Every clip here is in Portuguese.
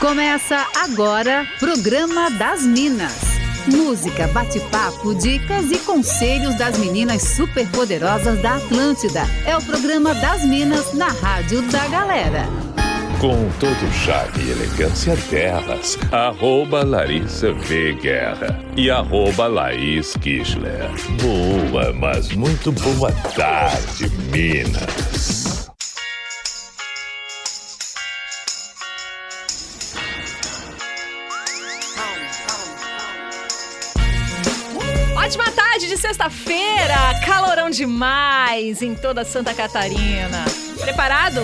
Começa agora, Programa das Minas. Música, bate-papo, dicas e conselhos das meninas superpoderosas da Atlântida. É o Programa das Minas na Rádio da Galera. Com todo charme e elegância delas, arroba Larissa V. Guerra e arroba Laís Kischler. Boa, mas muito boa tarde, Minas. Sexta-feira, calorão demais em toda Santa Catarina. Preparado?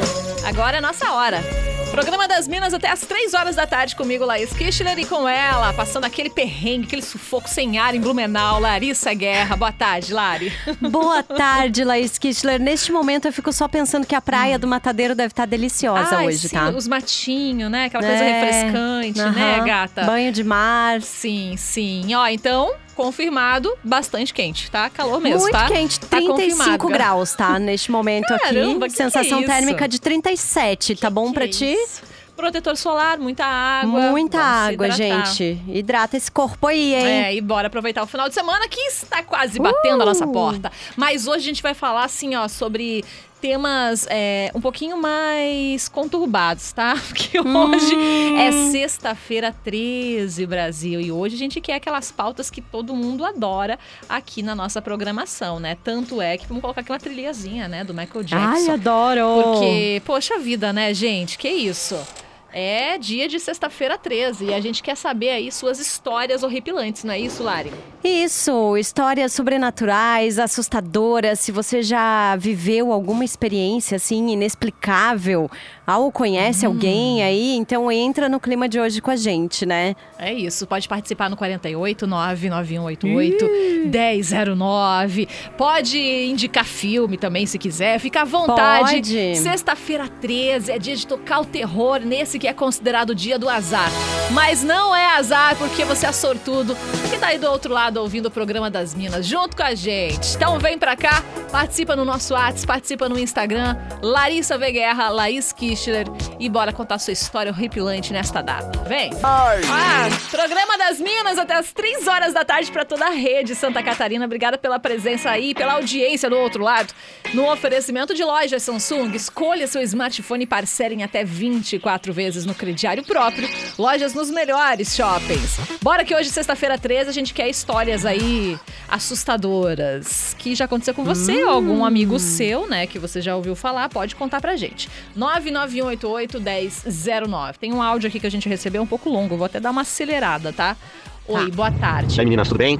Agora é nossa hora. Programa das Minas até às 3 horas da tarde comigo, Laís Kischler, e com ela, passando aquele perrengue, aquele sufoco sem ar em Blumenau, Larissa Guerra. Boa tarde, Lari. Boa tarde, Laís Kischler. Neste momento eu fico só pensando que a praia do Matadeiro deve estar deliciosa Ai, hoje, sim, tá? Os matinhos, né? Aquela coisa É, refrescante, né, aham. gata? Banho de mar. Sim, sim. Ó, então, confirmado, bastante quente, tá? Calor mesmo, Muito tá? quente, Tá 35 confirmado. graus, tá? Neste momento Caramba, aqui. que Sensação que é térmica de 37, tá bom pra é ti? isso? Protetor solar, muita água. Muita água, gente. Hidrata esse corpo aí, hein? É, e bora aproveitar o final de semana que está quase batendo a nossa Uh! porta. Mas hoje a gente vai falar, assim, ó, sobre temas é, um pouquinho mais conturbados, tá? Porque hoje Hum. é sexta-feira 13, Brasil. E hoje a gente quer aquelas pautas que todo mundo adora aqui na nossa programação, né? Tanto é que vamos colocar aquela trilhazinha, né, do Michael Jackson. Ai, adoro! Porque, poxa vida, né, gente? Que isso? É dia de sexta-feira 13 e a gente quer saber aí suas histórias horripilantes, não é isso, Lari? Isso, histórias sobrenaturais, assustadoras. Se você já viveu alguma experiência assim inexplicável, ou conhece Hum. alguém aí, então entra no clima de hoje com a gente, né? É isso, pode participar no 48 99188 1009. Pode indicar filme também se quiser, fica à vontade. Sexta-feira 13 é dia de tocar o terror nesse que é considerado o dia do azar. Mas não é azar porque você é sortudo que tá aí do outro lado ouvindo o programa das Minas junto com a gente. Então vem pra cá, participa no nosso WhatsApp, participa no Instagram, Larissa V. Guerra, Laís E bora contar sua história horripilante nesta data. Vem! Ah, programa das Minas até as 3 horas da tarde para toda a rede Santa Catarina. Obrigada pela presença aí, pela audiência do outro lado. No oferecimento de lojas Samsung, escolha seu smartphone e parcele em até 24 vezes no crediário próprio. Lojas nos melhores shoppings. Bora que hoje, sexta-feira 13, a gente quer histórias aí assustadoras. Que já aconteceu com você ou algum amigo seu, né, que você já ouviu falar, pode contar pra gente. 99188 1009. Tem um áudio aqui que a gente recebeu um pouco longo, vou até dar uma acelerada, tá? Oi, boa tarde. Aí meninas, tudo bem?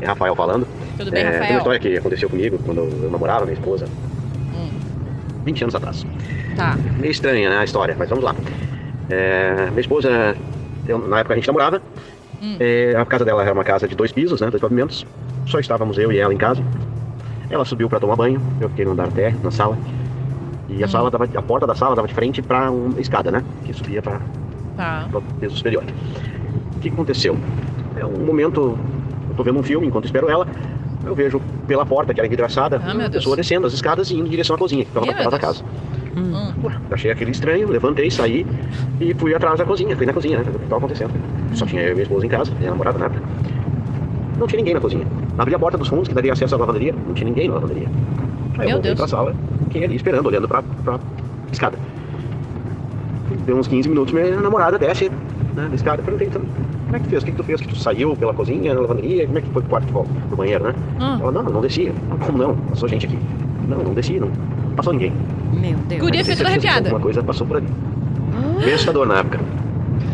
É Rafael falando. Tudo bem, É, Tem uma Rafael? história que aconteceu comigo quando eu namorava minha esposa. Hum. 20 anos atrás. Tá. Meio estranha, né, a história, mas vamos lá. É, minha esposa, eu- na época a gente namorava, Hum. é, a casa dela era uma casa de dois pisos, né, dois pavimentos. Só estávamos eu e ela em casa. Ela subiu para tomar banho, eu fiquei no andar até, na sala. E a Hum. sala dava, a porta da sala dava de frente para uma escada, né, que subia para Tá. o piso superior. O que aconteceu? É um momento, eu tô vendo um filme enquanto espero ela, eu vejo pela porta, que era envidraçada, Ah, Deus. pessoa descendo as escadas e indo em direção à cozinha, que Ih, na porta da casa. Hum. Achei aquele estranho, levantei, saí e fui atrás da cozinha, fui na cozinha, né, o que estava acontecendo. Só tinha eu e minha esposa em casa, minha namorada na época. Não tinha ninguém na cozinha. Abri a porta dos fundos, que daria acesso à lavanderia, não tinha ninguém na lavanderia. Aí Meu eu voltei Deus. pra sala, fiquei ali esperando, olhando pra, pra escada. Deu uns 15 minutos, minha namorada desce né, da escada. Perguntei, então, como é que tu fez? O que, que tu fez? Que tu saiu pela cozinha, na lavanderia? Como é que foi pro quarto de volta? Pro banheiro, né? Ah. Ela, não, não descia. Ah, Como não? Passou gente aqui. Não, não desci, não. Não passou ninguém. Meu Deus. Guria tenho toda arrepiada. Alguma coisa passou por ali. Bem assustador na época.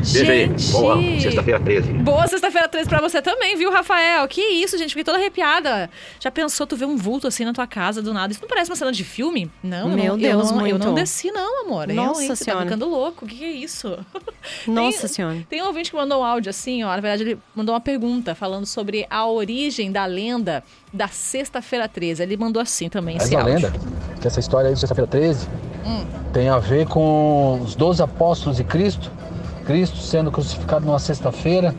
Gente! Boa, sexta-feira 13. Boa sexta-feira 13 pra você também, viu, Rafael? Que isso, gente? Fiquei toda arrepiada. Já pensou tu ver um vulto assim na tua casa do nada? Isso não parece uma cena de filme? Não, eu Meu não, Deus, eu não, eu não desci, não, amor. Nossa Realmente, você tá Senhora. ficando louco. O que, que é isso? Nossa Tem- Senhora. Tem um ouvinte que mandou um áudio assim, ó. Na verdade, ele mandou uma pergunta falando sobre a origem da lenda da Sexta-feira 13. Ele mandou assim também Essa esse é uma áudio. lenda que essa história aí de sexta-feira 13 Hum. tem a ver com os 12 apóstolos de Cristo, Cristo sendo crucificado numa sexta-feira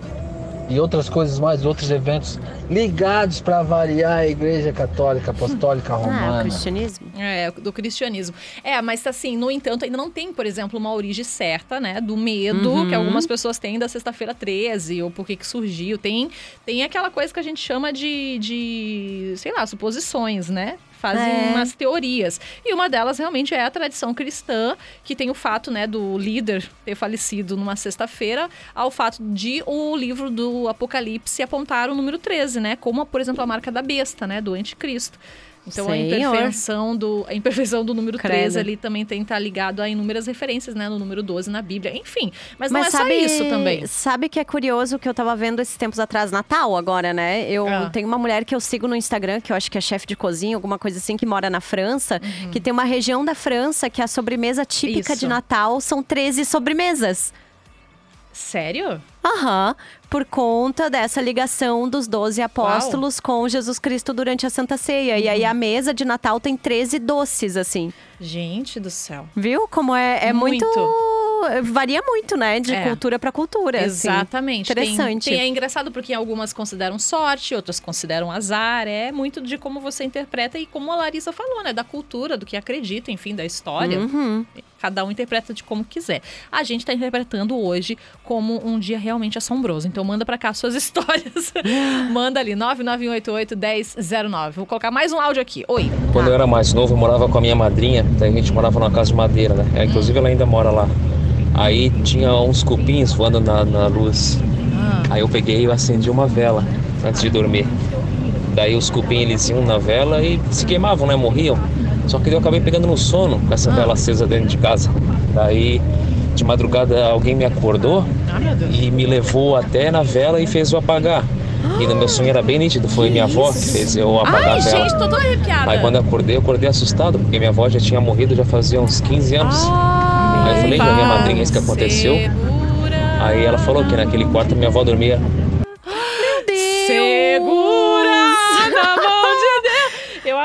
e outras coisas mais, outros eventos ligados para variar a Igreja Católica Apostólica Ah, o Romana. cristianismo. É, do cristianismo. É, mas assim, no entanto, ainda não tem, por exemplo, uma origem certa, né? Do medo Uhum. que algumas pessoas têm da sexta-feira 13, ou por que que surgiu. Tem, tem aquela coisa que a gente chama de, de sei lá, suposições, né? Fazem É. umas teorias. E uma delas realmente é a tradição cristã, que tem o fato, né, do líder ter falecido numa sexta-feira, ao fato de o livro do Apocalipse apontar o número 13, né? Como, por exemplo, a marca da besta, né? Do anticristo. Então a Senhor. imperfeição do, a imperfeição do número Credo. 13 ali também tem que estar ligado a inúmeras referências, né? No número 12 na Bíblia. Enfim, mas, não é só isso também. Sabe que é curioso que eu tava vendo esses tempos atrás, Natal agora, né? Eu Ah. tenho uma mulher que eu sigo no Instagram, que eu acho que é chefe de cozinha, alguma coisa assim, que mora na França, que tem uma região da França que a sobremesa típica Isso. de Natal são 13 sobremesas. Sério? Aham, por conta dessa ligação dos 12 apóstolos com Jesus Cristo durante a Santa Ceia. E aí Uhum. a mesa de Natal tem 13 doces, assim. Gente do céu. Viu? Como é, é muito... Varia muito, né? De É. cultura pra cultura. assim. Exatamente. Tem- Interessante. Tem, é engraçado porque algumas consideram sorte, outras consideram azar. É muito de como você interpreta e como a Larissa falou, né? Da cultura, do que acredita, enfim, da história. Uhum. Cada um interpreta de como quiser. A gente está interpretando hoje como um dia realmente assombroso. Então manda pra cá suas histórias. manda ali, 99188-1009. Vou colocar mais um áudio aqui. Oi. Quando eu era mais novo, eu morava com a minha madrinha, daí a gente morava numa casa de madeira, né? É, Inclusive ela ainda mora lá. Aí tinha uns cupins voando na, na luz. Aí eu peguei e acendi uma vela antes de dormir. Daí os cupins eles iam na vela e se queimavam, né? Morriam. Só que eu acabei pegando no sono com essa vela acesa dentro de casa. Daí de madrugada alguém me acordou Ah, e me levou até na vela e fez eu apagar. E no meu sonho era bem nítido, foi minha avó que fez eu apagar Ai, a vela. gente, tô toda arrepiada. Aí quando eu acordei, eu acordei assustado, porque minha avó já tinha morrido já fazia uns 15 anos. Aí eu falei pra minha madrinha isso que aconteceu. Segura. Aí ela falou que naquele quarto minha avó dormia.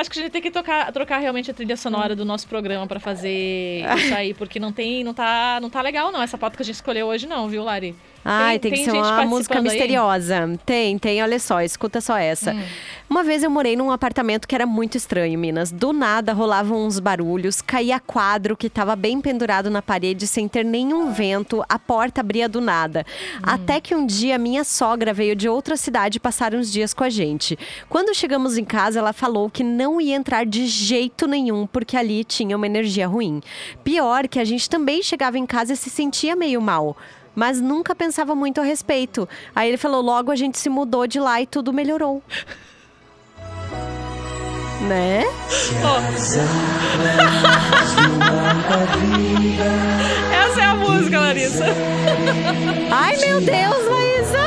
Acho que a gente tem que tocar, trocar realmente a trilha sonora do nosso programa pra fazer isso aí, porque não tem, não tá, não tá legal não essa pauta que a gente escolheu hoje não, viu, Lari? Ai, tem, que ser uma música aí? misteriosa. Tem, tem, olha só, escuta só essa. Hum. Uma vez eu morei num apartamento que era muito estranho, Minas. Do nada rolavam uns barulhos, caía quadro que estava bem pendurado na parede sem ter nenhum vento, a porta abria do nada. Hum. Até que um dia minha sogra veio de outra cidade passar uns dias com a gente. Quando chegamos em casa, ela falou que não ia entrar de jeito nenhum, porque ali tinha uma energia ruim. Pior que a gente também chegava em casa e se sentia meio mal mas nunca pensava muito a respeito. Aí ele falou: logo a gente se mudou de lá e tudo melhorou. né? Essa é a música, Larissa. Ai, meu Deus, Laísa!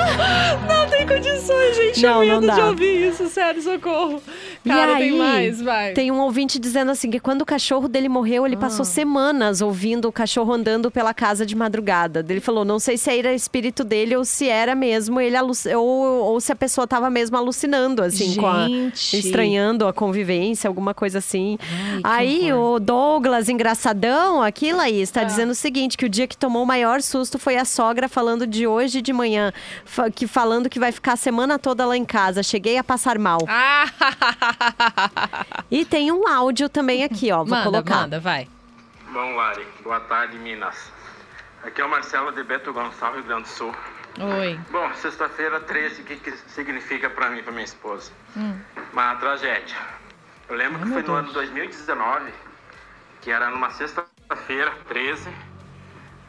Não tem condições, gente. Não, eu não medo dá. de ouvir isso, sério, socorro. E Cara, aí, tem mais, vai. Tem um ouvinte dizendo assim que quando o cachorro dele morreu, ele Ah. passou semanas ouvindo o cachorro andando pela casa de madrugada. Ele falou, não sei se era espírito dele ou se era mesmo ele ou, ou se a pessoa tava mesmo alucinando, assim, com a, Gente. estranhando a convivência, alguma coisa assim. Ai, Aí o Douglas, engraçadão, aqui, Laís, tá Ah. dizendo o seguinte: que o dia que tomou o maior susto foi a sogra falando de hoje de manhã, que falando que vai ficar a semana toda lá em casa. Cheguei a passar mal. Ah, E tem um áudio também aqui, ó. Vou manda, colocar. manda, vai. Bom, Lari, boa tarde, Minas. Aqui é o Marcelo de Beto Gonçalves, Rio Grande do Sul. Oi. Bom, sexta-feira 13, o que, que significa pra mim e pra minha esposa? Hum. Uma tragédia. Eu lembro que foi no ano 2019, que era numa sexta-feira, 13,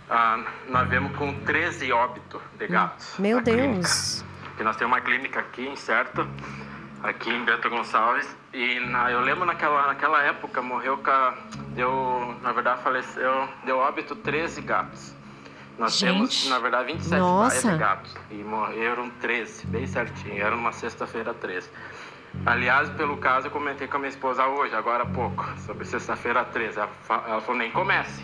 ah, nós vemos com 13 óbitos de gatos. Meu na clínica. Deus. Que nós temos uma clínica aqui, certo? Aqui em Beto Gonçalves. E na- eu lembro naquela, naquela época morreu deu, na verdade faleceu, deu óbito 13 gatos. Nós Gente. temos, na verdade, 27 Nossa. de gatos. E morreram 13, bem certinho. Era uma sexta-feira 13. Aliás, pelo caso, eu comentei com a minha esposa hoje, agora há pouco, sobre sexta-feira 13. Ela, ela falou, nem comece.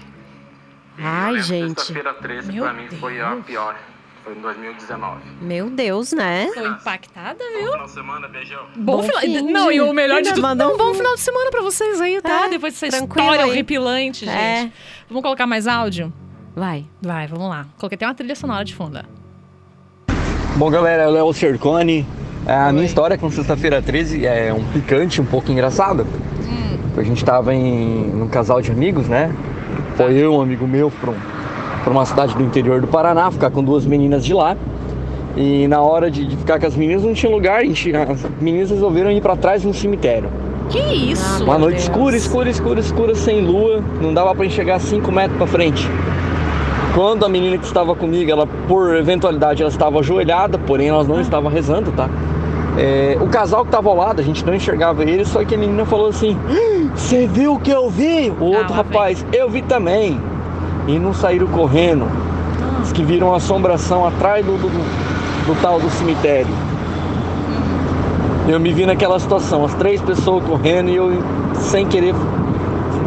E Ai, gente. Sexta-feira 13 Meu pra mim foi a pior. Foi em 2019. Meu Deus, né? Tô impactada, Bom viu? final de semana, beijão. Bom, Bom final. de- Não, e o melhor de tudo, um um- bom final de semana pra vocês aí, tá? É, Depois dessa tranquilo história aí. horripilante, gente. É. Vamos colocar mais áudio? Vai. Vai, vamos lá. Coloquei até uma trilha sonora de fundo. Bom, galera, eu Léo Cercone. É, A minha história com Sexta-feira 13 é um picante, um pouco engraçada. A gente tava em num casal de amigos, né? Foi eu, um amigo meu, pra, pra uma cidade do interior do Paraná, ficar com duas meninas de lá. E na hora de, de ficar com as meninas não tinha lugar, a gente- as meninas resolveram ir pra trás de um cemitério. Que isso? Uma noite Deus. escura, escura, escura, escura, sem lua, não dava pra enxergar 5 metros pra frente. Quando a menina que estava comigo, ela por eventualidade ela estava ajoelhada, porém ela não estava rezando, tá? É, o casal que estava ao lado, a gente não enxergava ele, só que a menina falou assim: "Hum, Você viu o que eu vi? O outro lá rapaz, eu vi também. E não saíram correndo. Diz que viram assombração atrás do, do, do tal do cemitério. Eu me vi naquela situação, as três pessoas correndo e eu sem querer,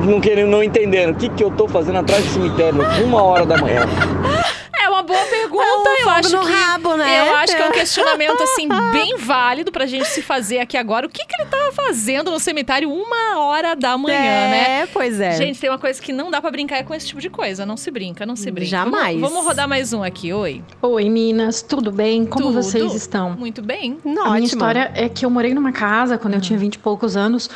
não querendo, não entendendo o que, que eu tô fazendo atrás do cemitério, uma hora da manhã. É uma boa pergunta, É um eu acho no que rabo, né? eu acho que é um questionamento assim bem válido pra gente se fazer aqui agora. O que que ele tava fazendo no cemitério uma hora da manhã, né? É, pois é. Gente, tem uma coisa que não dá pra brincar é com esse tipo de coisa. Não se brinca, não se brinca. Jamais. Vamos, vamos rodar mais um aqui. Oi. Oi, Minas, tudo bem? Como Tudo. vocês estão? Muito bem. A minha Ótima. história é que eu morei numa casa quando eu tinha vinte e poucos anos.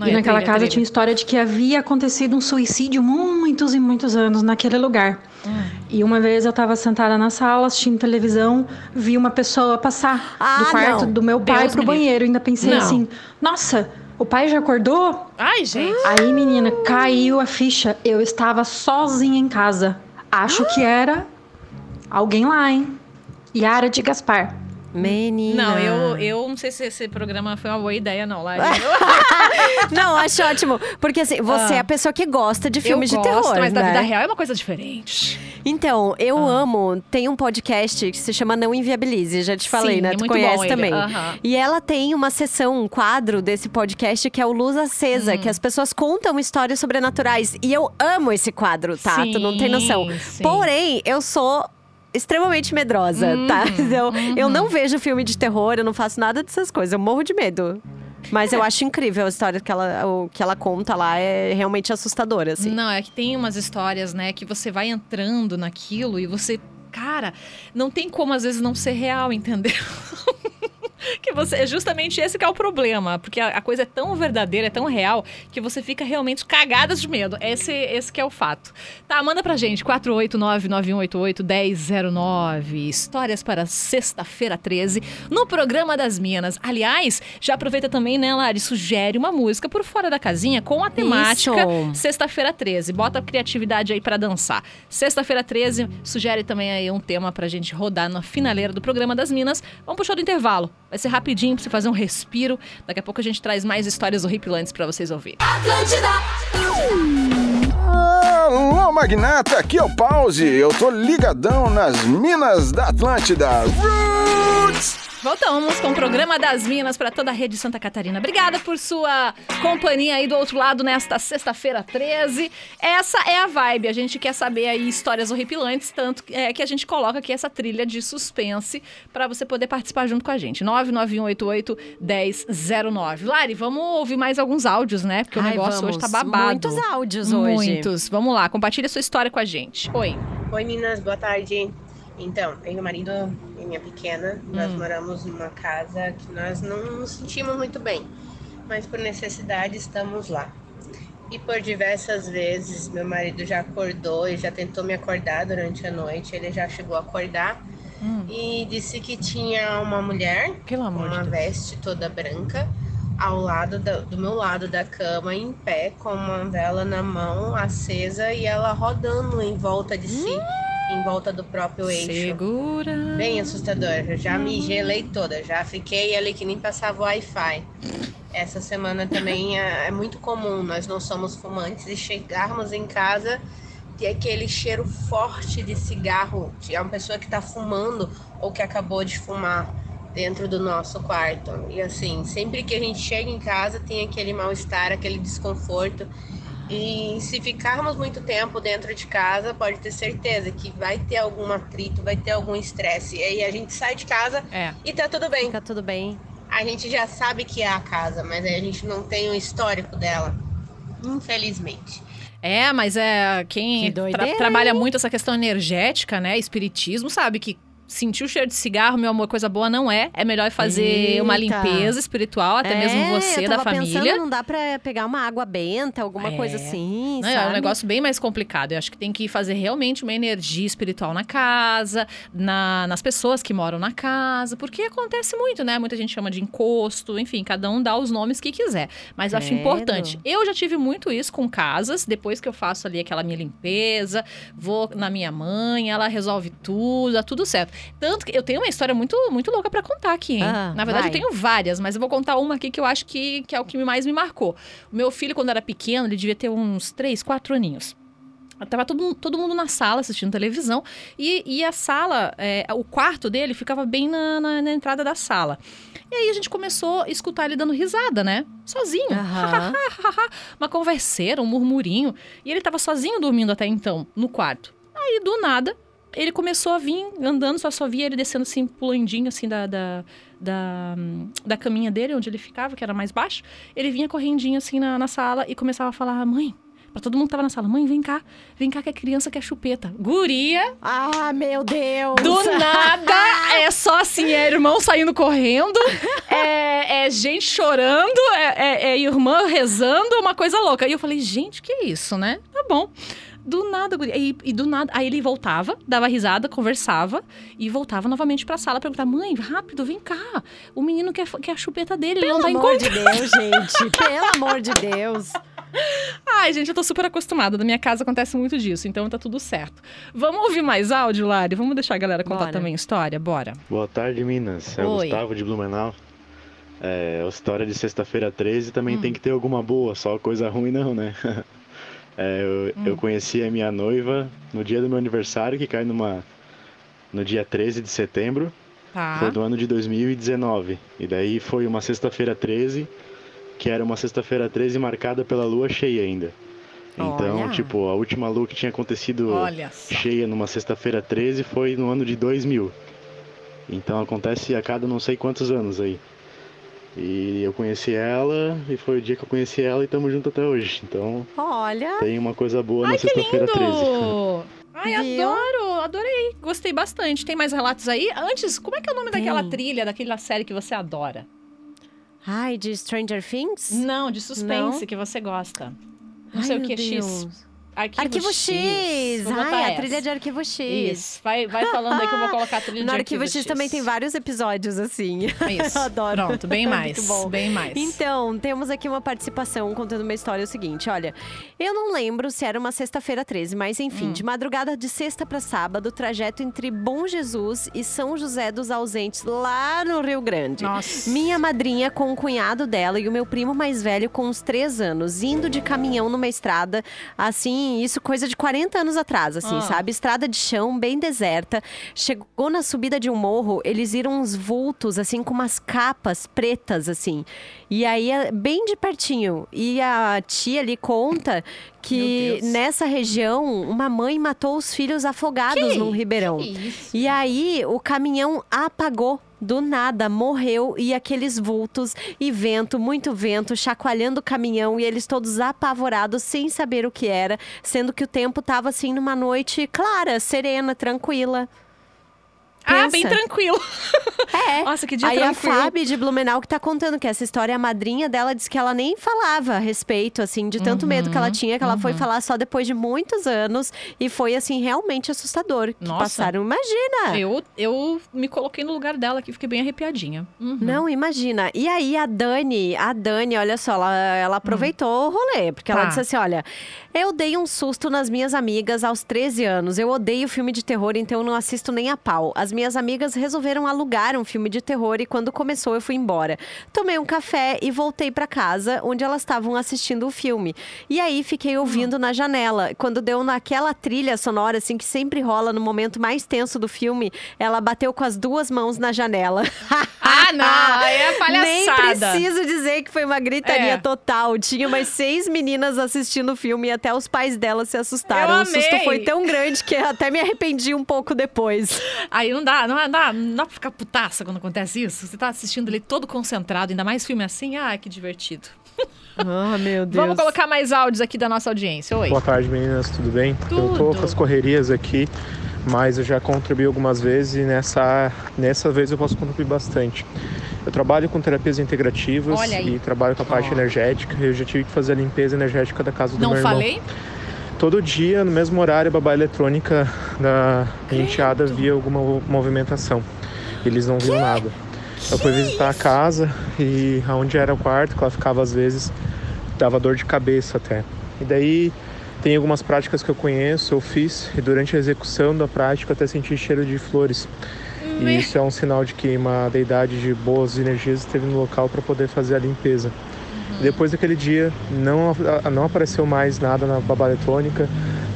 Aí, e naquela trilha, casa trilha. tinha história de que havia acontecido um suicídio muitos e muitos anos naquele lugar. Hum. E uma vez eu estava sentada na sala assistindo televisão, vi uma pessoa passar Ah, do quarto não. do meu pai Deus pro banheiro. Ainda pensei Não. assim: nossa, o pai já acordou? Ai, gente. Aí, menina, caiu a ficha. Eu estava sozinha em casa. Acho que era alguém lá, hein? Yara de Gaspar. Menina. Não, eu, eu não sei se esse programa foi uma boa ideia, não, Lari. Não, acho ótimo. Porque assim, você Ah. é a pessoa que gosta de filmes gosto, de terror. mas da né? vida real é uma coisa diferente. Então, eu Ah. amo. Tem um podcast que se chama Não Inviabilize. Já te falei, Sim, né? é tu conhece também. E ela tem uma sessão, um quadro desse podcast que é o Luz Acesa, que as pessoas contam histórias sobrenaturais. E eu amo esse quadro, tá? tu não tem noção. Sim, sim. Porém, eu sou extremamente medrosa, tá? Então, eu não vejo filme de terror, eu não faço nada dessas coisas. Eu morro de medo. Mas eu acho incrível a história que ela, o que ela conta lá. É realmente assustadora, assim. Não, é que tem umas histórias, né, que você vai entrando naquilo e você. Cara, não tem como às vezes não ser real, entendeu? que você é justamente esse que é o problema, porque a, a coisa é tão verdadeira, é tão real que você fica realmente cagada de medo. Esse esse que é o fato. Tá, manda pra gente 489-9188-1009. Histórias para sexta-feira 13 no programa das Minas. Aliás, já aproveita também, né, Lari, sugere uma música por fora da casinha com a temática. Sexta-feira 13. Bota a criatividade aí pra dançar. Sexta-feira 13, sugere também aí um tema pra gente rodar na finaleira do programa das Minas. Vamos show do intervalo. Vai ser rapidinho pra você fazer um respiro. Daqui a pouco a gente traz mais histórias horripilantes pra vocês ouvirem. Alô, magnata, aqui é o Pause. Eu tô ligadão nas minas da Atlântida. Roots! Voltamos com o programa das Minas para toda a rede Santa Catarina. Obrigada por sua companhia aí do outro lado nesta sexta-feira 13. Essa é a vibe. A gente quer saber aí histórias horripilantes, tanto é, que a gente coloca aqui essa trilha de suspense para você poder participar junto com a gente. 991881009. Lari, vamos ouvir mais alguns áudios, né? Porque o Ai, negócio vamos. hoje tá babado. Muitos áudios hoje. Muitos. Vamos lá, compartilha sua história com a gente. Oi. Oi meninas, boa tarde. Então, eu e meu marido e minha pequena, nós Hum. moramos numa casa que nós não nos sentimos muito bem, mas por necessidade estamos lá. E por diversas vezes meu marido já acordou e já tentou me acordar durante a noite, ele já chegou a acordar e disse que tinha uma mulher com de uma veste toda branca ao lado da- do meu lado da cama, em pé, com uma vela na mão, acesa e ela rodando em volta de si, em volta do próprio eixo. Segura. Bem assustador. Eu já me gelei toda, já fiquei ali que nem passava o Wi-Fi. Essa semana também é, é muito comum, nós não somos fumantes e chegarmos em casa ter aquele cheiro forte de cigarro, de uma pessoa que está fumando ou que acabou de fumar dentro do nosso quarto. E assim, sempre que a gente chega em casa tem aquele mal-estar, aquele desconforto. E se ficarmos muito tempo dentro de casa, pode ter certeza que vai ter algum atrito, vai ter algum estresse. E aí a gente sai de casa É. e tá tudo bem. Fica tudo bem. A gente já sabe que é a casa, mas aí a gente não tem o histórico dela. Infelizmente. É, mas é quem Que tra- doideira, trabalha muito essa questão energética, né? Espiritismo, sabe que sentir o cheiro de cigarro, meu amor, coisa boa não é. É melhor fazer uma Eita. limpeza espiritual, até É, mesmo você da família. Pensando, não dá pra pegar uma água benta, alguma É. coisa assim, Não, é um negócio bem mais complicado. Eu acho que tem que fazer realmente uma energia espiritual na casa, na- nas pessoas que moram na casa, porque acontece muito, né? Muita gente chama de encosto, enfim, cada um dá os nomes que quiser. Mas eu acho importante. Eu já tive muito isso com casas, depois que eu faço ali aquela minha limpeza, vou na minha mãe, ela resolve tudo, dá tudo certo. Tanto que eu tenho uma história muito, muito louca pra contar aqui, hein? Ah, na verdade, vai. eu tenho várias, mas eu vou contar uma aqui que eu acho que, que é o que mais me marcou. O meu filho, quando era pequeno, ele devia ter uns 3, 4 aninhos. Tava todo, mundo- todo mundo na sala assistindo televisão e, e a sala, é, o quarto dele ficava bem na, na- na entrada da sala. E aí a gente começou a escutar ele dando risada, né? Sozinho. Aham. Uma converseira, um murmurinho. E ele tava sozinho dormindo até então, no quarto. Aí, do nada, ele começou a vir andando, só só via ele descendo assim, pulandinho, assim, da, da, da, da caminha dele, onde ele ficava, que era mais baixo. Ele vinha correndinho assim na, na sala e começava a falar: mãe. Pra todo mundo que tava na sala, mãe, vem cá, vem cá que a criança quer chupeta. Guria, Ah, meu Deus! do nada, é só assim, é irmão saindo correndo, é, é gente chorando, é, é- é irmã rezando, uma coisa louca. E eu falei, gente, que isso, né? Tá bom. Do nada, guria. E, e do nada, aí ele voltava, dava risada, conversava e voltava novamente pra sala perguntar: mãe, rápido, vem cá. O menino quer, quer a chupeta dele, ele Pelo não tá amor de encontrando. Deus, gente. Pelo amor de Deus. Ai, gente, eu tô super acostumada. Na minha casa acontece muito disso, então tá tudo certo. Vamos ouvir mais áudio, Lari? Vamos deixar a galera contar Bora. também história? Bora. Boa tarde, Minas. É o. Gustavo de Blumenau. É, a história de sexta-feira 13 também Hum. tem que ter alguma boa, só coisa ruim não, né? É, eu, Hum. eu conheci a minha noiva no dia do meu aniversário, que cai numa no dia 13 de setembro. Tá. Foi do ano de 2019. E daí foi uma sexta-feira 13, que era uma sexta-feira 13 marcada pela lua cheia ainda. Então, Olha. tipo, a última lua que tinha acontecido cheia numa sexta-feira 13 foi no ano de 2000. Então acontece a cada não sei quantos anos aí. E eu conheci ela, e foi o dia que eu conheci ela e estamos juntos até hoje. Então Olha. tem uma coisa boa Ai, na que sexta-feira 13. lindo! Ai, Viu? adoro, adorei. Gostei bastante. Tem mais relatos aí? Antes, como é que é o nome daquela Tem. trilha, daquela série que você adora? Ai, de Stranger Things? Não, de suspense Não? que você gosta. Não Ai, sei o meu que é X. Arquivo, Arquivo X! Botar Ai, a essa. trilha de Arquivo X. Isso, vai, vai falando aí que eu vou colocar a trilha No de Arquivo X, também tem vários episódios assim. Isso. Adoro. Pronto, bem mais. Muito bom. Bem mais. Então, temos aqui uma participação contando uma história o seguinte, olha, eu não lembro se era uma sexta-feira 13, mas Hum. enfim, de madrugada de sexta para sábado, trajeto entre Bom Jesus e São José dos Ausentes, lá no Rio Grande. Nossa. Minha madrinha com o cunhado dela e o meu primo mais velho com uns três anos, indo de caminhão numa estrada, assim, isso coisa de 40 anos atrás, assim, Ah. sabe? Estrada de chão, bem deserta. Chegou na subida de um morro, eles viram uns vultos, assim, com umas capas pretas, assim. E aí, é bem de pertinho. E a tia ali conta que nessa região, uma mãe matou os filhos afogados Que- num ribeirão. E aí, o caminhão apagou. Do nada, morreu e aqueles vultos e vento, muito vento, chacoalhando o caminhão e eles todos apavorados, sem saber o que era, sendo que o tempo tava assim numa noite clara, serena, tranquila. Ah, bem tranquilo. É. Nossa, que dia Aí tranquilo. a Fábio de Blumenau que tá contando que essa história, a madrinha dela disse que ela nem falava a respeito, assim, de tanto medo que ela tinha, que ela foi falar só depois de muitos anos. E foi, assim, realmente assustador. Que Nossa. passaram, imagina! Eu, eu me coloquei no lugar dela aqui, fiquei bem arrepiadinha. Uhum. Não, imagina. E aí, a Dani, a Dani, olha só, ela, ela aproveitou o rolê, porque ela Tá. disse assim: olha, eu dei um susto nas minhas amigas aos 13 anos. Eu odeio filme de terror, então eu não assisto nem a pau. As minhas amigas resolveram alugar um filme de terror e quando começou eu fui embora. Tomei um café e voltei pra casa, onde elas estavam assistindo o filme. E aí fiquei ouvindo na janela. Quando deu naquela trilha sonora, assim, que sempre rola no momento mais tenso do filme, ela bateu com as duas mãos na janela. Ah, não, aí é Nem palhaçada. preciso dizer que foi uma gritaria É. total. Tinha umas seis meninas assistindo o filme e até os pais delas se assustaram. O susto foi tão grande que até me arrependi um pouco depois. Aí não dá, não dá, não dá pra ficar putaça quando acontece isso. Você tá assistindo ali todo concentrado, ainda mais filme assim. Ah, que divertido. Ah, meu Deus. Vamos colocar mais áudios aqui da nossa audiência. Oi. Boa tarde, meninas, tudo bem? Eu Tudo. tô com as correrias aqui, mas eu já contribuí algumas vezes e nessa, nessa vez eu posso contribuir bastante. Eu trabalho com terapias integrativas e trabalho com a parte energética. Eu já tive que fazer a limpeza energética da casa do Não meu irmão. falei? Todo dia, no mesmo horário, a babá eletrônica da minha enteada via alguma movimentação. Eles não viam nada. Eu fui visitar a casa e aonde era o quarto, que ela ficava às vezes, dava dor de cabeça até. E daí tem algumas práticas que eu conheço, eu fiz, e durante a execução da prática eu até senti cheiro de flores. E isso é um sinal de que uma deidade de boas energias esteve no local para poder fazer a limpeza. Uhum. Depois daquele dia, não, não apareceu mais nada na babá eletrônica,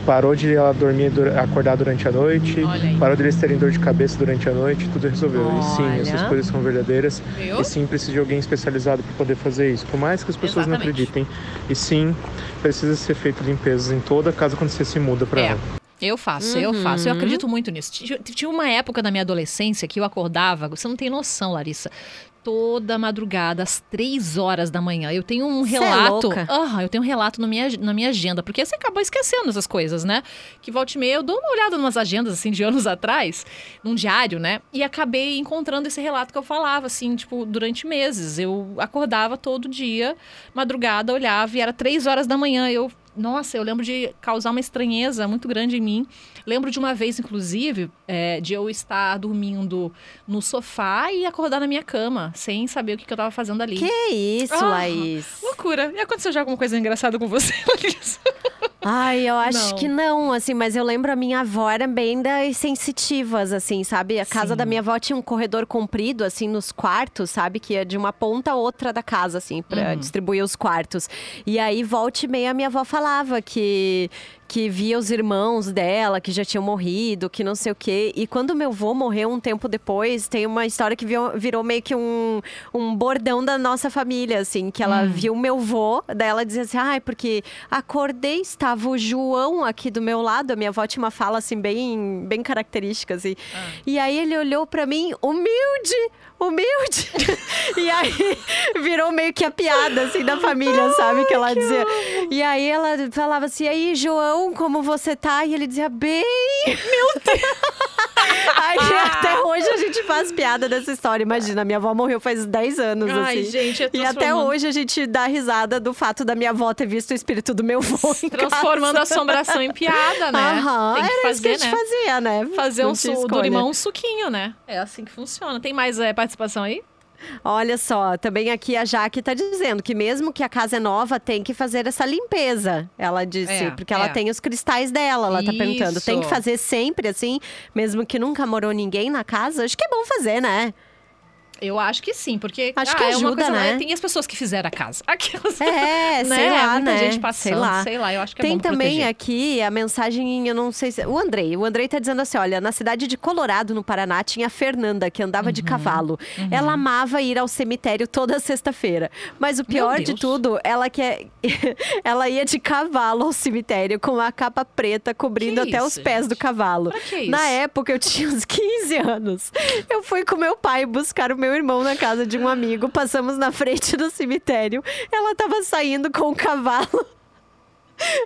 parou de ela dormir, acordar durante a noite, Olha parou de eles terem dor de cabeça durante a noite, tudo resolveu. E sim, Olha. essas coisas são verdadeiras. Viu? E sim, precisa de alguém especializado para poder fazer isso. Por mais que as pessoas não Exatamente. acreditem. E sim, precisa ser feito limpezas em toda casa quando você se muda para É. lá. Eu faço, eu Uhum. faço. Eu acredito muito nisso. Tinha- uma época na minha adolescência que eu acordava, você não tem noção, Larissa. Toda madrugada, às três horas da manhã. Eu tenho um é relato. louca? Aham, eu tenho um relato na minha, na minha agenda, porque você acabou esquecendo essas coisas, né? Que volta e meia eu dou uma olhada umas agendas, assim, de anos atrás, num diário, né? E acabei encontrando esse relato que eu falava, assim, tipo, durante meses. Eu acordava todo dia, madrugada, olhava e era três horas da manhã. Eu nossa, eu lembro de causar uma estranheza muito grande em mim. Lembro de uma vez, inclusive, é, de eu estar dormindo no sofá e acordar na minha cama, sem saber o que, que eu tava fazendo ali. Que isso, Ah, Laís? Loucura. E aconteceu já alguma coisa engraçada com você, Larissa? Ai, eu acho Não. que não, assim, mas eu lembro a minha avó era bem das sensitivas, assim, sabe? A casa Sim. da minha avó tinha um corredor comprido, assim, nos quartos, sabe? Que ia de uma ponta a outra da casa, assim, pra Uhum. distribuir os quartos. E aí, volta e meia, a minha avó falava que que via os irmãos dela que já tinham morrido, que não sei o quê. E quando meu avô morreu um tempo depois, tem uma história que virou, virou meio que um, um bordão da nossa família, assim, que ela viu meu avô, daí ela dizia assim: ai, porque acordei, estava o João aqui do meu lado. A minha avó tinha uma fala, assim, bem, bem característica, assim. E aí ele olhou pra mim, humilde, humilde. e aí virou meio que a piada, assim, da família, sabe? Que ela dizia. E aí ela falava assim: aí, João, como você tá? E ele dizia, bem. Meu Deus! Aí até hoje a gente faz piada dessa história. Imagina, minha avó morreu faz 10 anos, Ai, assim. gente, é e até hoje a gente dá risada do fato da minha avó ter visto o espírito do meu avô Transformando casa. assombração em piada, né? Aham, Tem que era fazer, isso que a gente né? fazia, né? Fazer Não um tinha su do limão um suquinho, né? É assim que funciona. Tem mais é, participação aí? Olha só, também aqui a Jaque tá dizendo que mesmo que a casa é nova, tem que fazer essa limpeza. Ela disse, É, porque ela é. tem os cristais dela, ela tá perguntando. Tem que fazer sempre assim, mesmo que nunca morou ninguém na casa? Acho que é bom fazer, né? Eu acho que sim, porque Acho ah, que é uma ajuda, coisa, né? Tem as pessoas que fizeram a casa. Aquelas, É, sei né? lá, Muita né? gente passando, sei lá. sei lá, eu acho que é Tem bom também proteger. aqui a mensagem, eu não sei se. O Andrei. O Andrei tá dizendo assim: olha, na cidade de Colorado, no Paraná, tinha a Fernanda, que andava Uhum, de cavalo. Ela amava ir ao cemitério toda sexta-feira. Mas o pior de tudo, ela quer. ela ia de cavalo ao cemitério com a capa preta cobrindo Que até os isso, pés do cavalo. Na época, eu tinha uns 15 anos. Eu fui com meu pai buscar o meu irmão na casa de um amigo. Passamos na frente do cemitério. Ela tava saindo com o cavalo.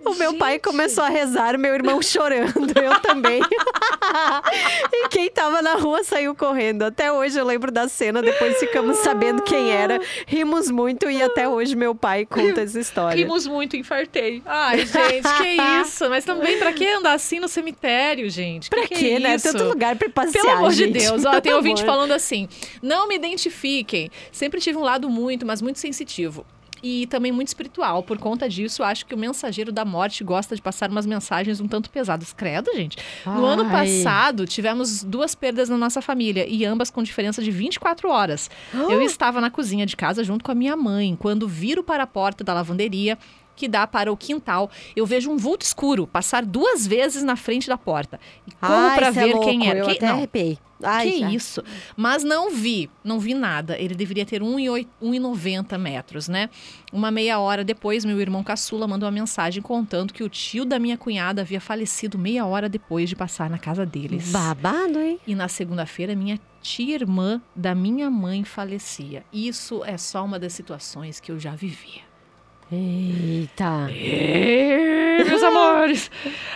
O meu pai Gente. começou a rezar, meu irmão chorando, eu também. e quem tava na rua saiu correndo. Até hoje eu lembro da cena, depois ficamos sabendo quem era. Rimos muito e até hoje meu pai conta essa história. Rimos muito, infartei. Ai, gente, que isso? Mas também, pra que andar assim no cemitério, gente? Pra que que quê, é né? isso? Tanto lugar pra passear, Pelo amor gente. de Deus. Ó, tem ouvinte falando assim: não me identifiquem. Sempre tive um lado muito, mas muito sensitivo. E também muito espiritual. Por conta disso, acho que o mensageiro da morte gosta de passar umas mensagens um tanto pesadas. Credo, gente. No ano passado, tivemos duas perdas na nossa família e ambas com diferença de 24 horas. Eu estava na cozinha de casa junto com a minha mãe. Quando viro para a porta da lavanderia, que dá para o quintal, eu vejo um vulto escuro passar duas vezes na frente da porta. E Ai, para é ver louco, quem era. Eu Quem- até não, arrepiei. Ai, que já. isso? Mas não vi, não vi nada. Ele deveria ter 1,8 1,90 metros, né? Uma meia hora depois, meu irmão caçula mandou uma mensagem contando que o tio da minha cunhada havia falecido meia hora depois de passar na casa deles. Babado, hein? E na segunda-feira, minha tia irmã da minha mãe falecia. Isso é só uma das situações que eu já vivi. Eita. meus amores.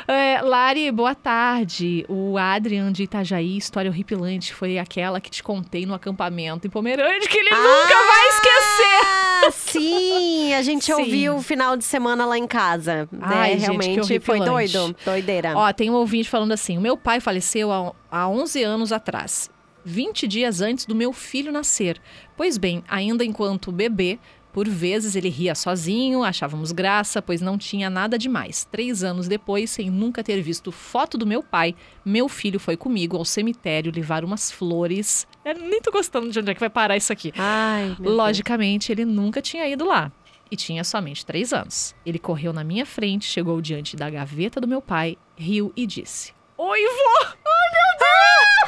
É, Lari, boa tarde. O Adrian de Itajaí, história horripilante, foi aquela que te contei no acampamento em Pomerânia, que ele nunca vai esquecer. Ah, sim! A gente Sim. ouviu o final de semana lá em casa. né? Ai, gente, Realmente foi horripilante. doido. Doideira. Ó, tem um ouvinte falando assim: o meu pai faleceu há, há 11 anos atrás, 20 dias antes do meu filho nascer. Pois bem, ainda enquanto bebê, por vezes ele ria sozinho, achávamos graça, pois não tinha nada demais. Três anos depois, sem nunca ter visto foto do meu pai, meu filho foi comigo ao cemitério levar umas flores. Eu nem tô gostando de onde é que vai parar isso aqui. Ai, Logicamente, ele nunca tinha ido lá. E tinha somente três anos. Ele correu na minha frente, chegou diante da gaveta do meu pai, riu e disse: Oi, vô! Ai, meu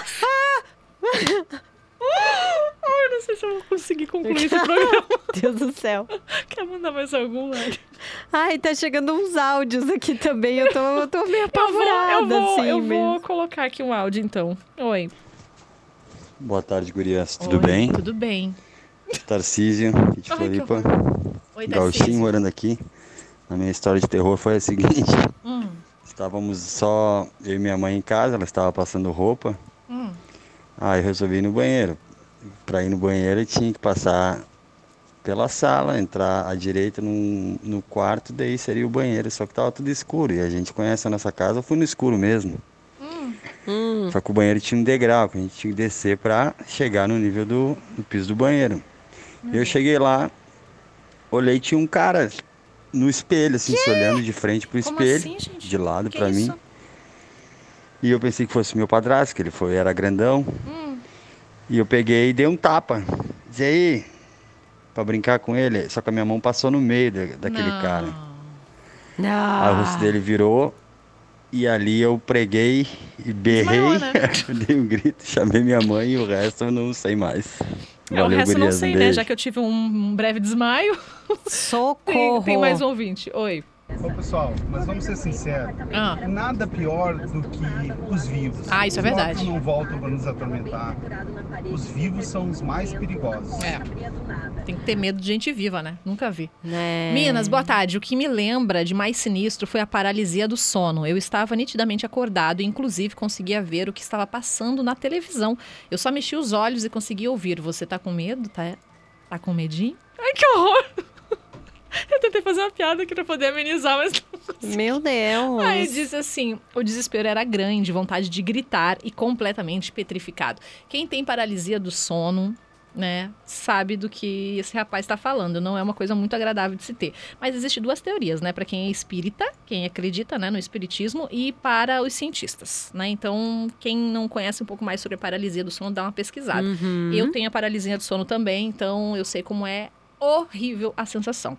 Deus! Ai, não sei se eu vou conseguir concluir esse programa. Deus do céu. Quer mandar mais algum, Lari? Ai, tá chegando uns áudios aqui também. Eu tô, eu tô meio Eu vou, apavorada, eu vou, assim, eu vou mesmo. colocar aqui um áudio, então. Oi. Boa tarde, gurias. Tudo Oi, bem? Tudo bem. Tarcísio, aqui de Floripa. Oi, Gauchinho Tarcísio. morando aqui. A minha história de terror foi a seguinte. Hum, Estávamos só eu e minha mãe em casa, ela estava passando roupa. hum. Aí eu resolvi ir no banheiro. Para ir no banheiro eu tinha que passar pela sala, entrar à direita no, no quarto, daí seria o banheiro. Só que tava tudo escuro. E a gente conhece a nossa casa, eu fui no escuro mesmo. Só que o banheiro tinha um degrau que a gente tinha que descer para chegar no nível do, do piso do banheiro. E eu cheguei lá, olhei e tinha um cara no espelho, assim, se olhando de frente pro Como espelho, assim, de lado Que para mim. isso? E eu pensei que fosse meu padrasto, que ele foi, era grandão. Hum. E eu peguei e dei um tapa. Diz aí, pra brincar com ele. Só que a minha mão passou no meio da- daquele Não. cara. Não. Aí o rosto dele virou. E ali eu preguei e berrei. Desmaiou, né? eu dei um grito, chamei minha mãe e o resto eu não sei mais. É, o resto eu não gurias, um sei, né? Já que eu tive um, um breve desmaio. Socorro. Tem, tem mais um ouvinte. Oi. Ô pessoal, mas vamos ser sinceros. Ah. Nada pior do que os vivos. Ah, isso é Os mortos verdade. não voltam para nos atormentar. Os vivos são os mais perigosos. É. Tem que ter medo de gente viva, né? Nunca vi. É. Minas, boa tarde. O que me lembra de mais sinistro foi a paralisia do sono. Eu estava nitidamente acordado e, inclusive, conseguia ver o que estava passando na televisão. Eu só mexi os olhos e conseguia ouvir. Você tá com medo? Tá, tá com medinho? Ai, que horror! Eu tentei fazer uma piada aqui pra poder amenizar, mas não Meu Deus. Aí disse assim: o desespero era grande, vontade de gritar e completamente petrificado. Quem tem paralisia do sono, né, sabe do que esse rapaz está falando. Não é uma coisa muito agradável de se ter. Mas existem duas teorias, né, para quem é espírita, quem acredita, né, no espiritismo e para os cientistas, né? Então, quem não conhece um pouco mais sobre a paralisia do sono, dá uma pesquisada. Uhum. Eu tenho a paralisia do sono também, então eu sei como é horrível a sensação.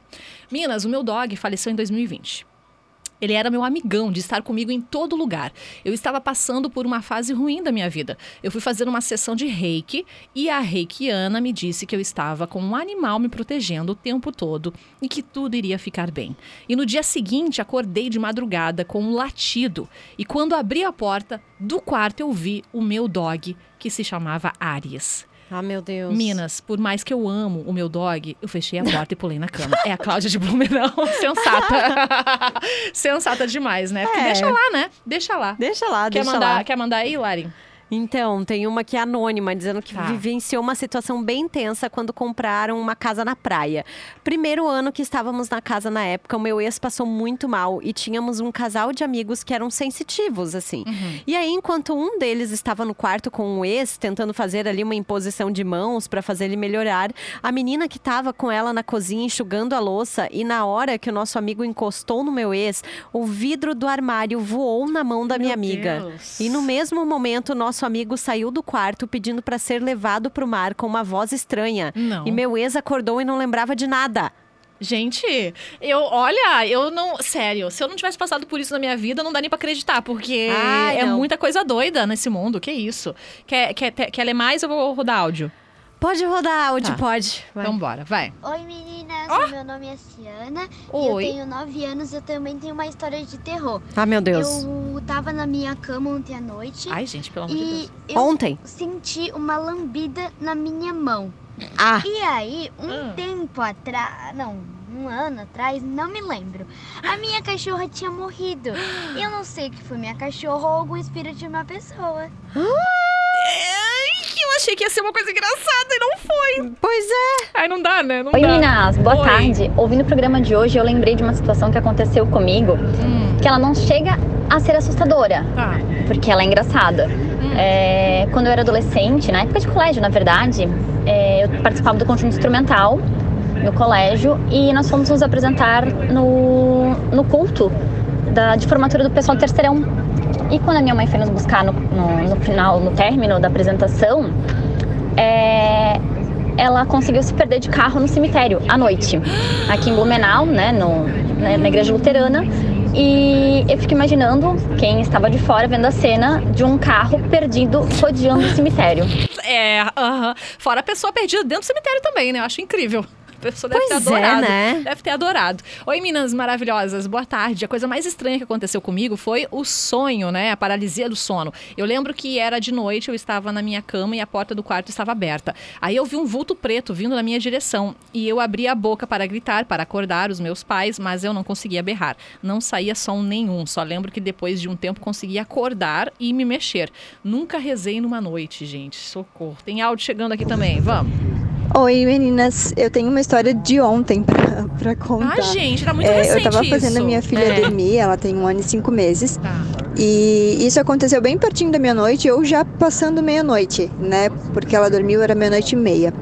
Minas, o meu dog faleceu em 2020. Ele era meu amigão de estar comigo em todo lugar. Eu estava passando por uma fase ruim da minha vida. Eu fui fazer uma sessão de reiki e a reikiana me disse que eu estava com um animal me protegendo o tempo todo e que tudo iria ficar bem. E no dia seguinte acordei de madrugada com um latido e quando abri a porta do quarto eu vi o meu dog que se chamava Aries. Ah, meu Deus. Minas, por mais que eu amo o meu dog, eu fechei a porta e pulei na cama. É a Cláudia de Blumenau, sensata. sensata demais, né? Porque É. deixa lá, né? Deixa lá. Deixa lá, Quer deixa mandar, lá. Quer mandar aí, Lari? Então, tem uma que é anônima, dizendo que Tá. vivenciou uma situação bem tensa quando compraram uma casa na praia. Primeiro ano que estávamos na casa na época, o meu ex passou muito mal e tínhamos um casal de amigos que eram sensitivos, assim. E aí, enquanto um deles estava no quarto com o ex, tentando fazer ali uma imposição de mãos para fazer ele melhorar, a menina que estava com ela na cozinha enxugando a louça e na hora que o nosso amigo encostou no meu ex, o vidro do armário voou na mão da minha amiga. Deus. E no mesmo momento, nosso amigo saiu do quarto pedindo para ser levado pro mar com uma voz estranha. Não. E meu ex acordou e não lembrava de nada. Gente, eu, olha, eu não. Sério, se eu não tivesse passado por isso na minha vida, não dá nem pra acreditar, porque Ai, é não. muita coisa doida nesse mundo. Que isso? Quer, quer, quer ler mais ou eu vou rodar áudio? Pode rodar áudio, Tá. pode. Vai. Então bora, vai. Oi meninas, meu nome é Ciana Oi. e eu tenho 9 anos e eu também tenho uma história de terror. Ah, meu Deus. Eu tava na minha cama ontem à noite Ai, gente, pelo amor de Deus. eu Ontem? senti uma lambida na minha mão. Ah. E aí, um Ah. tempo atrás, não, um ano atrás, não me lembro. A minha cachorra tinha morrido. Eu não sei o que foi minha cachorra ou algum espírito de uma pessoa. Eu achei que ia ser uma coisa engraçada e não foi. Pois é. Aí não dá, né? Não Oi dá. meninas, boa Oi. tarde. Ouvindo o programa de hoje, eu lembrei de uma situação que aconteceu comigo, Hum. que ela não chega a ser assustadora, Tá. porque ela é engraçada. Hum. É, quando eu era adolescente, na época de colégio, na verdade, é, eu participava do conjunto instrumental no colégio e nós fomos nos apresentar no, no culto da, de formatura do pessoal do terceirão. E quando a minha mãe foi nos buscar no, no, no final, no término da apresentação, é, ela conseguiu se perder de carro no cemitério à noite, aqui em Blumenau, né, no, né, na igreja luterana. E eu fico imaginando quem estava de fora vendo a cena de um carro perdido rodeando o cemitério. É, aham. Fora a pessoa perdida dentro do cemitério também, né? Eu acho incrível. Pessoa deve Pois ter é, adorado. né? Deve ter adorado. Oi, meninas maravilhosas, boa tarde. A coisa mais estranha que aconteceu comigo foi o sonho, né? A paralisia do sono. Eu lembro que era de noite, eu estava na minha cama e a porta do quarto estava aberta. Aí eu vi um vulto preto vindo na minha direção e eu abri a boca para gritar, para acordar os meus pais, mas eu não conseguia berrar. Não saía som nenhum. Só lembro que depois de um tempo consegui acordar e me mexer. Nunca rezei numa noite, gente. Socorro. Tem áudio chegando aqui também. Vamos. Oi meninas, eu tenho uma história de ontem pra, pra contar. Ah, gente, tá muito É, recente Eu tava fazendo isso. a minha filha É. dormir, ela tem um ano e cinco meses. Tá. E isso aconteceu bem pertinho da meia-noite, ou já passando meia-noite, né? Porque ela dormiu, era meia-noite e meia.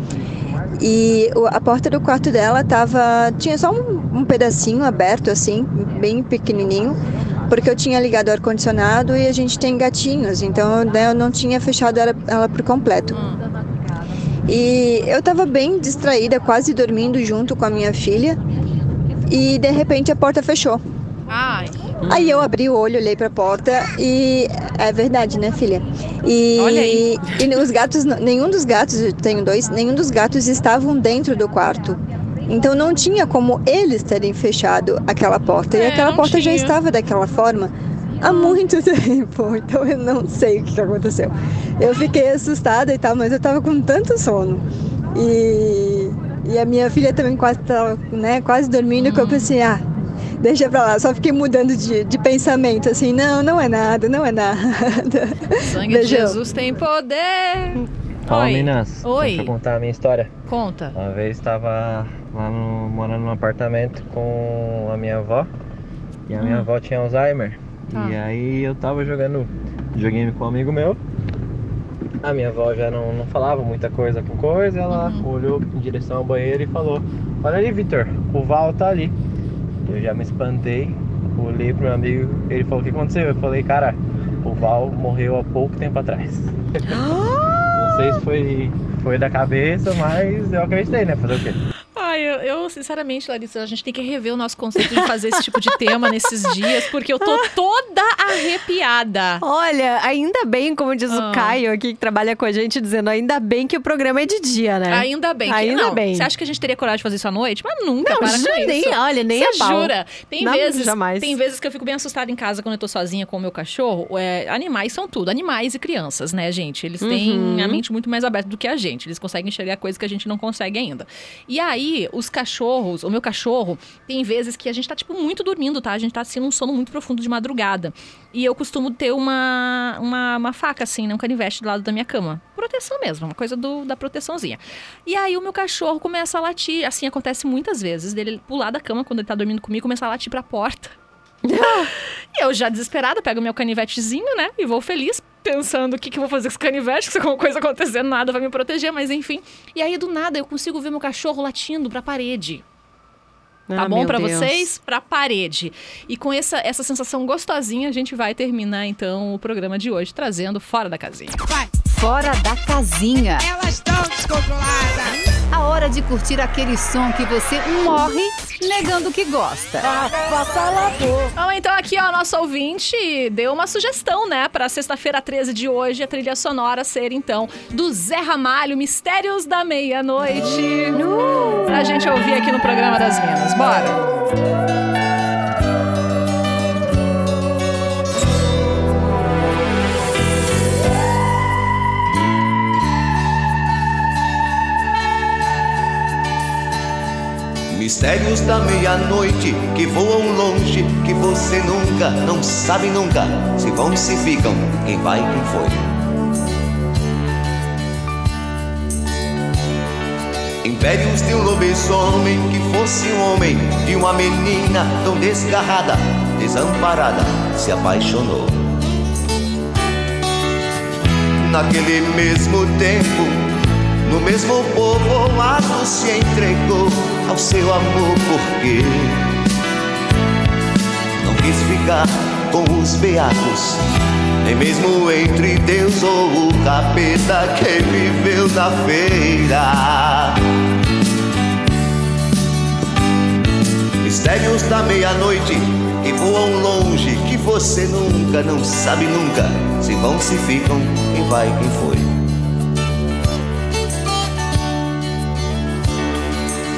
E a porta do quarto dela tava. Tinha só um, um pedacinho aberto, assim, bem pequenininho, porque eu tinha ligado o ar-condicionado e a gente tem gatinhos, então né, eu não tinha fechado ela, ela por completo. E eu tava bem distraída, quase dormindo junto com a minha filha, e de repente a porta fechou. Ai. Aí eu abri o olho, olhei pra porta e é verdade, né, filha? E, Olha aí. e os gatos, nenhum dos gatos, eu tenho dois, nenhum dos gatos estavam dentro do quarto. Então não tinha como eles terem fechado aquela porta. e É, aquela não porta já tinha. estava daquela forma há muito tempo. Então eu não sei o que aconteceu. Eu fiquei assustada e tal, mas eu tava com tanto sono. E, e a minha filha também quase tava, né, quase dormindo, que eu pensei, ah, deixa pra lá. Só fiquei mudando de, de pensamento, assim, não, não é nada, não é nada. Sangue de Beijão. Jesus tem poder. Fala, Oi. meninas. Oi. Deixa eu contar a minha história. Conta. Uma vez estava lá no, morando num apartamento com a minha avó. E a minha Hum. avó tinha Alzheimer. Tá. E aí eu tava jogando videogame com um amigo meu. A minha avó já não, não falava muita coisa com coisa. Ela Uhum. olhou em direção ao banheiro e falou: Olha ali, Vitor, o Val tá ali. Eu já me espantei, olhei pro meu amigo. Ele falou: O que aconteceu? Eu falei: Cara, o Val morreu há pouco tempo atrás. Não sei se foi, foi da cabeça, mas eu acreditei, né? Fazer o quê? Ai, eu, eu, sinceramente, Larissa, a gente tem que rever o nosso conceito de fazer esse tipo de tema nesses dias, porque eu tô toda arrepiada. Olha, ainda bem, como diz Ah. o Caio aqui, que trabalha com a gente, dizendo ainda bem que o programa é de dia, né? Ainda bem. que- Ainda não, bem. Você acha que a gente teria coragem de fazer isso à noite? Mas nunca, Não, para ju- com nem- isso. olha, nem Você a pau. jura? Tem Não, vezes, jamais. tem vezes que eu fico bem assustada em casa quando eu tô sozinha com o meu cachorro. É, animais são tudo, animais e crianças, né, gente? Eles têm Uhum. a mente muito mais aberta do que a gente. Eles conseguem enxergar coisas que a gente não consegue ainda. E aí, os cachorros, o meu cachorro, tem vezes que a gente tá, tipo, muito dormindo, tá? A gente tá, assim, num sono muito profundo de madrugada. E eu costumo ter uma, uma, uma faca, assim, né? Um canivete do lado da minha cama. Proteção mesmo, uma coisa do, da proteçãozinha. E aí o meu cachorro começa a latir. Assim, acontece muitas vezes. Dele pular da cama quando ele tá dormindo comigo, começar a latir pra porta. E eu já desesperada, pego meu canivetezinho, né? E vou feliz, pensando o que, que eu vou fazer com esse canivete, se alguma coisa acontecendo, nada vai me proteger, mas enfim. E aí, do nada, eu consigo ver meu cachorro latindo pra parede. Tá Ah, bom Deus. vocês? Pra parede. E com essa, essa sensação gostosinha, a gente vai terminar então o programa de hoje, trazendo Fora da Casinha. Fora da casinha. Elas estão descontroladas. A hora de curtir aquele som que você morre negando que gosta. Bom, então aqui, ó, nosso ouvinte deu uma sugestão, né, pra sexta-feira 13 de hoje, a trilha sonora ser, então, do Zé Ramalho, Mistérios da Meia-Noite. Pra gente ouvir aqui no programa das Minas. Bora! Mistérios da meia-noite que voam longe, que você nunca, não sabe nunca, se vão, se ficam, quem vai, quem foi. Impérios de um lobisomem que fosse um homem, de uma menina tão desgarrada, desamparada, se apaixonou. Naquele mesmo tempo, no mesmo povoado se entregou ao seu amor porque não quis ficar com os beatos, nem mesmo entre Deus ou o capeta que viveu na feira. Mistérios da meia-noite que voam longe, que você nunca, não sabe nunca, se vão, se ficam, quem vai, quem foi.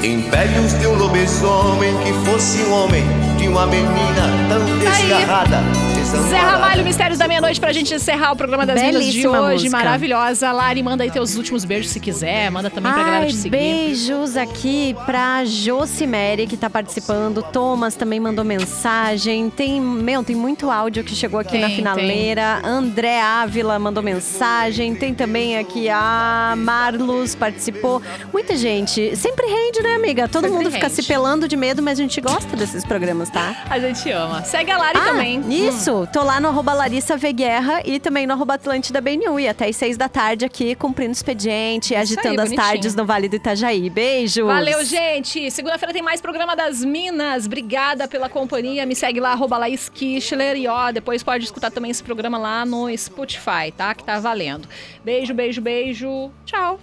Impérios de um lobisomem que fosse um homem de uma menina tão desgarrada. Zé Ramalho, Mistérios da Meia-Noite, pra gente encerrar o programa das Minas de hoje. música. Maravilhosa. Lari, manda aí teus últimos beijos se quiser. Manda também pra galera Ai, te seguir. beijos aqui pra Josimere, que tá participando. Thomas também mandou mensagem. Tem, meu, tem muito áudio que chegou aqui Tem, na tem. finaleira. André Ávila mandou mensagem. Tem também aqui a Marlos participou. Muita gente. Sempre rende, né, amiga? Todo Sempre mundo fica rende. se pelando de medo, mas a gente gosta desses programas, tá? A gente ama. Segue a Lari Ah, também. Hum. Isso, tô lá no arroba Larissa V Guerra e também no arroba Atlântida BNU. E até às seis da tarde aqui, cumprindo expediente, agitando as bonitinho. tardes no Vale do Itajaí. Beijos! Valeu, gente. Segunda-feira tem mais programa das Minas. Obrigada pela companhia. Me segue lá, arroba Laís Kichler. E ó, depois pode escutar também esse programa lá no Spotify, tá? Que tá valendo. Beijo, beijo, beijo. Tchau.